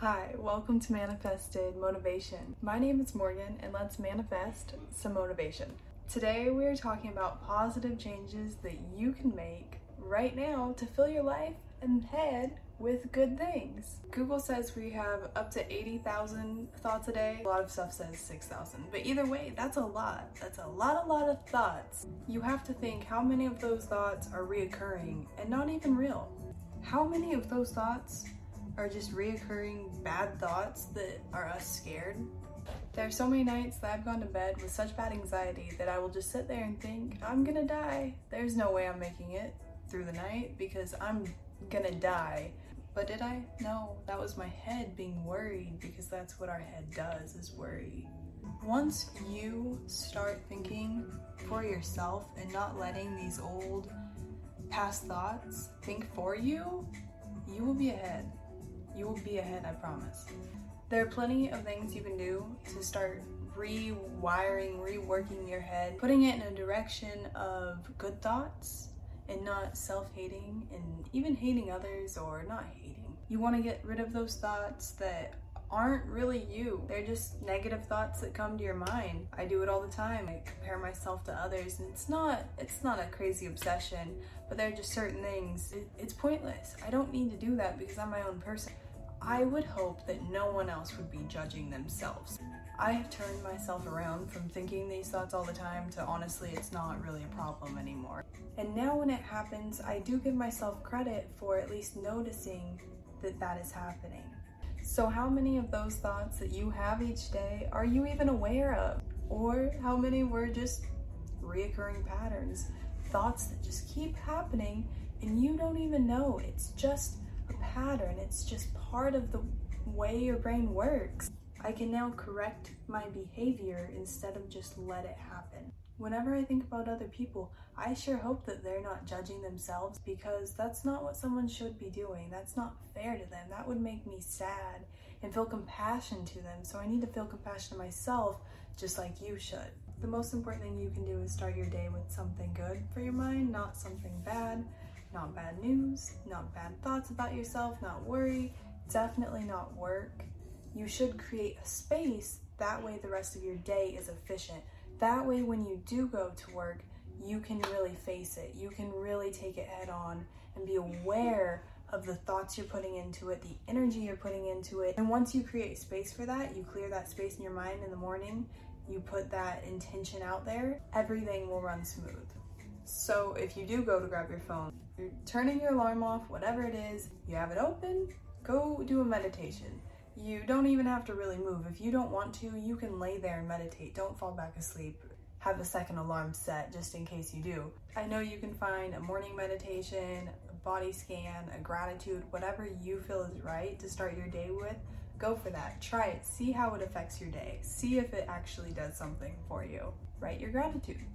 Hi, welcome to Manifested Motivation. My name is Morgan, and let's manifest some motivation. Today, we are talking about positive changes that you can make right now to fill your life and head with good things. Google says we have up to 80,000 thoughts a day. A lot of stuff says 6,000. But either way, that's a lot. That's a lot, a lot of thoughts. You have to think how many of those thoughts are reoccurring and not even real. How many of those thoughts are just reoccurring bad thoughts that are us scared? There are so many nights that I've gone to bed with such bad anxiety that I will just sit there and think, I'm gonna die. There's no way I'm making it through the night because I'm gonna die. But did I? No, that was my head being worried because that's what our head does is worry. Once you start thinking for yourself and not letting these old past thoughts think for you, you will be ahead. You will be ahead, I promise. There are plenty of things you can do to start rewiring, reworking your head, putting it in a direction of good thoughts and not self hating and even hating others or not hating. You want to get rid of those thoughts that aren't really you. They're just negative thoughts that come to your mind. I do it all the time. I compare myself to others and it's not it's not a crazy obsession, but there are just certain things. It, it's pointless. I don't need to do that because I'm my own person. I would hope that no one else would be judging themselves. I have turned myself around from thinking these thoughts all the time to honestly, it's not really a problem anymore. And now when it happens, I do give myself credit for at least noticing that that is happening. So, how many of those thoughts that you have each day are you even aware of? Or how many were just reoccurring patterns? Thoughts that just keep happening and you don't even know. It's just pattern, it's just part of the way your brain works. I can now correct my behavior instead of just let it happen. Whenever I think about other people, I sure hope that they're not judging themselves because that's not what someone should be doing. That's not fair to them. That would make me sad and feel compassion to them. So I need to feel compassion to myself just like you should. The most important thing you can do is start your day with something good for your mind, not something bad, not bad news, not bad thoughts about yourself, not worry, definitely not work you should create a space. That way, the rest of your day is efficient. That way, when you do go to work, you can really face it. You can really take it head on and be aware of the thoughts you're putting into it, the energy you're putting into it. And once you create space for that, you clear that space in your mind in the morning, you put that intention out there, everything will run smooth. So if you do go to grab your phone, you're turning your alarm off, whatever it is, you have it open, go do a meditation. You don't even have to really move. If you don't want to, you can lay there and meditate. Don't fall back asleep. Have a second alarm set just in case you do. I know you can find a morning meditation, a body scan, a gratitude, whatever you feel is right to start your day with. Go for that. Try it. See how it affects your day. See if it actually does something for you. Write your gratitude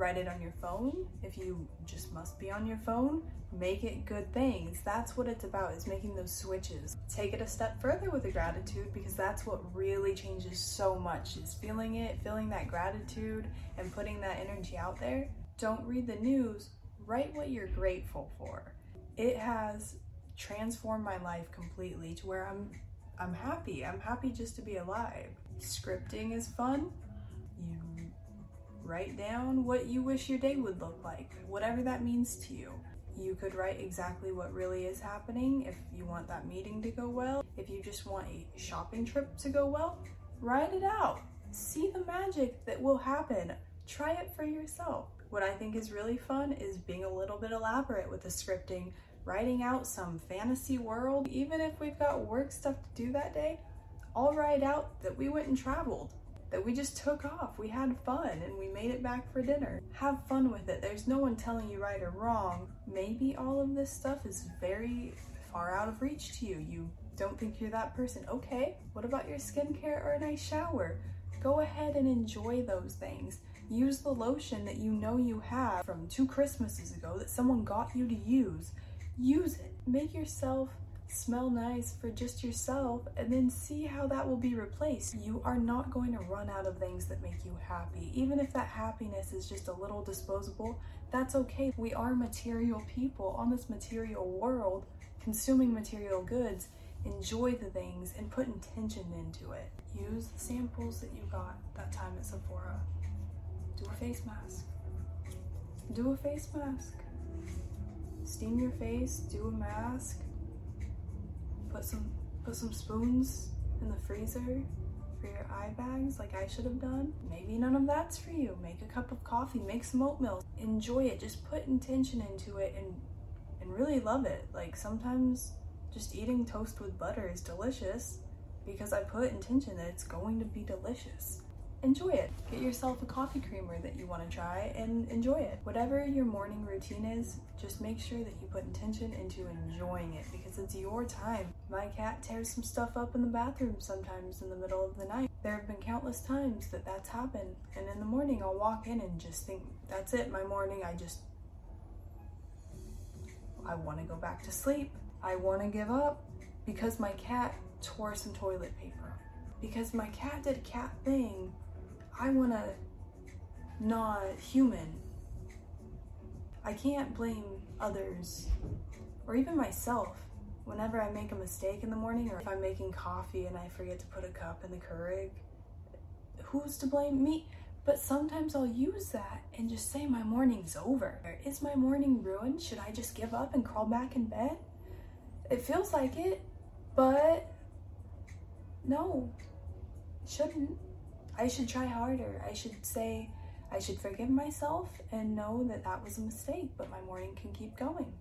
write it on your phone. If you just must be on your phone, make it good things. That's what it's about, is making those switches. Take it a step further with the gratitude because that's what really changes so much is feeling it, feeling that gratitude and putting that energy out there. Don't read the news, write what you're grateful for. It has transformed my life completely to where I'm I'm happy. I'm happy just to be alive. Scripting is fun. Write down what you wish your day would look like, whatever that means to you. You could write exactly what really is happening if you want that meeting to go well. If you just want a shopping trip to go well, write it out. See the magic that will happen. Try it for yourself. What I think is really fun is being a little bit elaborate with the scripting, writing out some fantasy world. Even if we've got work stuff to do that day, I'll write out that we went and traveled that we just took off. We had fun and we made it back for dinner. Have fun with it. There's no one telling you right or wrong. Maybe all of this stuff is very far out of reach to you. You don't think you're that person. Okay, what about your skincare or a nice shower? Go ahead and enjoy those things. Use the lotion that you know you have from two Christmases ago that someone got you to use. Use it. Make yourself smell nice for just yourself and then see how that will be replaced. You are not going to run out of things that make you happy. Even if that happiness is just a little disposable, that's okay. We are material people on this material world consuming material goods enjoy the things and put intention into it. Use the samples that you got that time at Sephora. Do a face mask. Do a face mask. Steam your face, do a mask. Put some put some spoons in the freezer for your eye bags like I should have done. Maybe none of that's for you. Make a cup of coffee, make some oatmeal. Enjoy it. Just put intention into it and and really love it. Like sometimes just eating toast with butter is delicious because I put intention that it's going to be delicious. Enjoy it. Get yourself a coffee creamer that you want to try and enjoy it. Whatever your morning routine is, just make sure that you put intention into enjoying it because it's your time. My cat tears some stuff up in the bathroom sometimes in the middle of the night. There have been countless times that that's happened, and in the morning I'll walk in and just think, that's it, my morning. I just, I want to go back to sleep. I want to give up because my cat tore some toilet paper. Because my cat did cat thing, I want to not human. I can't blame others or even myself whenever I make a mistake in the morning or if I'm making coffee and I forget to put a cup in the Keurig. Who's to blame? Me. But sometimes I'll use that and just say my morning's over. Is my morning ruined? Should I just give up and crawl back in bed? It feels like it, but no, shouldn't. I should try harder. I should say, I should forgive myself and know that that was a mistake, but my morning can keep going.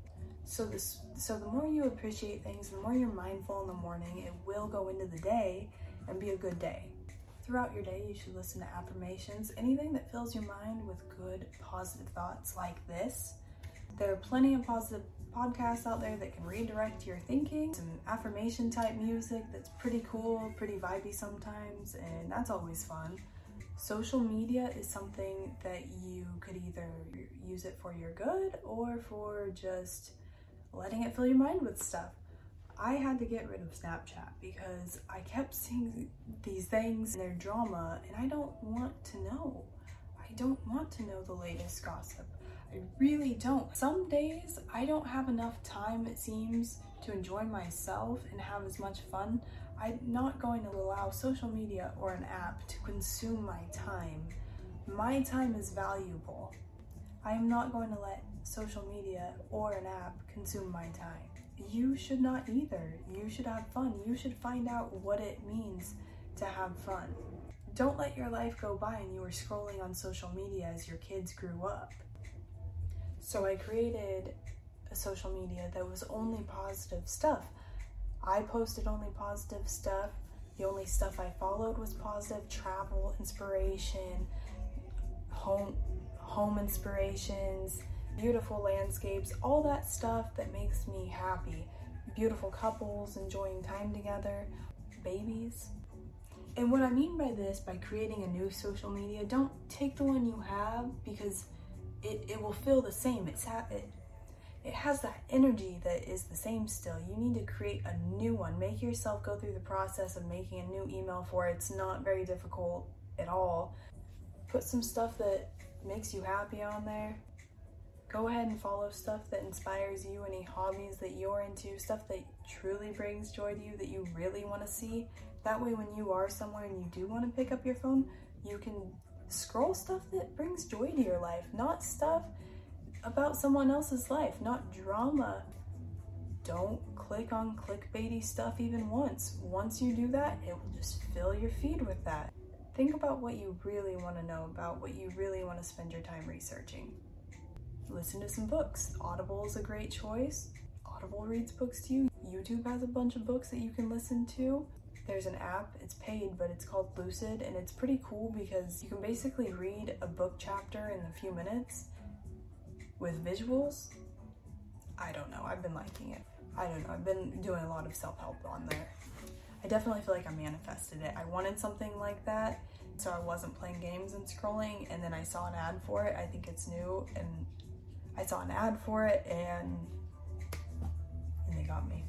So this, so the more you appreciate things, the more you're mindful in the morning, it will go into the day and be a good day. Throughout your day, you should listen to affirmations, anything that fills your mind with good, positive thoughts like this. There are plenty of positive podcasts out there that can redirect your thinking, some affirmation type music that's pretty cool, pretty vibey sometimes, and that's always fun. Social media is something that you could either use it for your good or for just letting it fill your mind with stuff. I had to get rid of Snapchat because I kept seeing these things and their drama, and I don't want to know. I don't want to know the latest gossip. I really don't. Some days I don't have enough time, it seems, to enjoy myself and have as much fun. I'm not going to allow social media or an app to consume my time. My time is valuable. I am not going to let social media or an app consume my time. You should not either. You should have fun. You should find out what it means to have fun. Don't let your life go by and you were scrolling on social media as your kids grew up. So I created a social media that was only positive stuff. I posted only positive stuff. The only stuff I followed was positive travel, inspiration, home home inspirations, beautiful landscapes, all that stuff that makes me happy. Beautiful couples enjoying time together, babies. And what I mean by this, by creating a new social media, don't take the one you have because it, it will feel the same. It's ha- it, it has that energy that is the same still. You need to create a new one. Make yourself go through the process of making a new email for it. It's not very difficult at all. Put some stuff that makes you happy on there. Go ahead and follow stuff that inspires you, any hobbies that you're into, stuff that truly brings joy to you that you really want to see. That way, when you are somewhere and you do want to pick up your phone, you can scroll stuff that brings joy to your life, not stuff about someone else's life, not drama. Don't click on clickbaity stuff even once. Once you do that, it will just fill your feed with that. Think about what you really want to know about, what you really want to spend your time researching. Listen to some books. Audible is a great choice. Audible reads books to you. YouTube has a bunch of books that you can listen to. There's an app, it's paid, but it's called Lucid, and it's pretty cool because you can basically read a book chapter in a few minutes with visuals. I don't know, I've been liking it. I don't know, I've been doing a lot of self help on there. I definitely feel like I manifested it. I wanted something like that, so I wasn't playing games and scrolling, and then I saw an ad for it. I think it's new, and I saw an ad for it, and and they got me.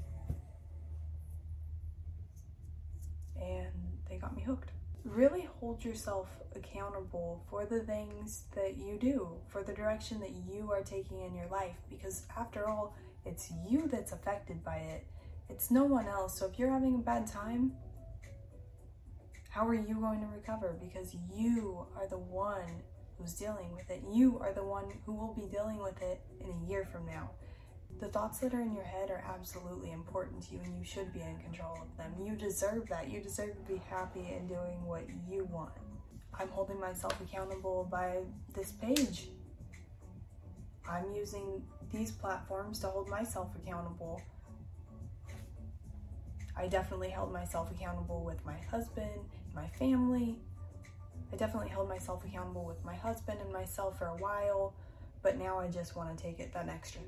And they got me hooked. Really hold yourself accountable for the things that you do, for the direction that you are taking in your life, because after all, it's you that's affected by it. It's no one else. So if you're having a bad time, how are you going to recover? Because you are the one who's dealing with it. You are the one who will be dealing with it in a year from now. The thoughts that are in your head are absolutely important to you and you should be in control of them. You deserve that. You deserve to be happy and doing what you want. I'm holding myself accountable by this page. I'm using these platforms to hold myself accountable. I definitely held myself accountable with my husband, my family. I definitely held myself accountable with my husband and myself for a while, but now I just want to take it that extra.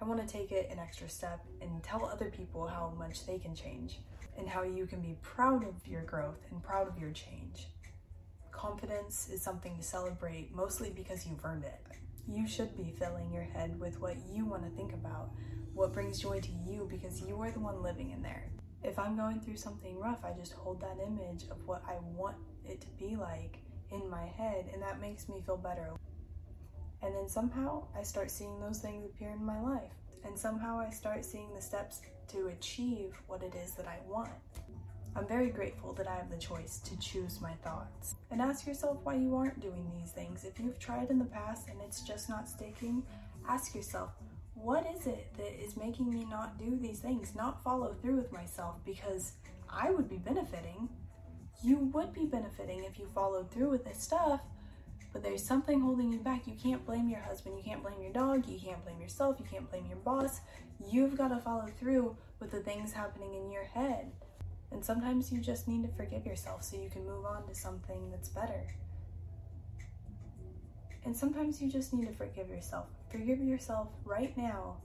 I want to take it an extra step and tell other people how much they can change and how you can be proud of your growth and proud of your change. Confidence is something to celebrate mostly because you've earned it. You should be filling your head with what you want to think about, what brings joy to you because you are the one living in there. If I'm going through something rough, I just hold that image of what I want it to be like in my head, and that makes me feel better. And then somehow I start seeing those things appear in my life. And somehow I start seeing the steps to achieve what it is that I want. I'm very grateful that I have the choice to choose my thoughts. And ask yourself why you aren't doing these things. If you've tried in the past and it's just not sticking, ask yourself, what is it that is making me not do these things, not follow through with myself? Because I would be benefiting. You would be benefiting if you followed through with this stuff, but there's something holding you back. You can't blame your husband, you can't blame your dog, you can't blame yourself, you can't blame your boss. You've got to follow through with the things happening in your head. And sometimes you just need to forgive yourself so you can move on to something that's better. And sometimes you just need to forgive yourself. Forgive yourself right now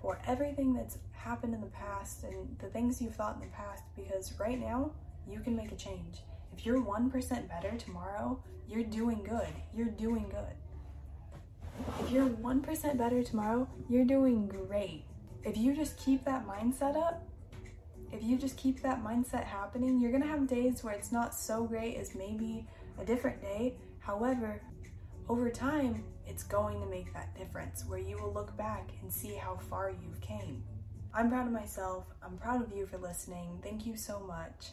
for everything that's happened in the past and the things you've thought in the past because right now you can make a change. If you're 1% better tomorrow, you're doing good. You're doing good. If you're 1% better tomorrow, you're doing great. If you just keep that mindset up, if you just keep that mindset happening, you're gonna have days where it's not so great as maybe a different day. However, over time, it's going to make that difference where you will look back and see how far you've came. I'm proud of myself. I'm proud of you for listening. Thank you so much.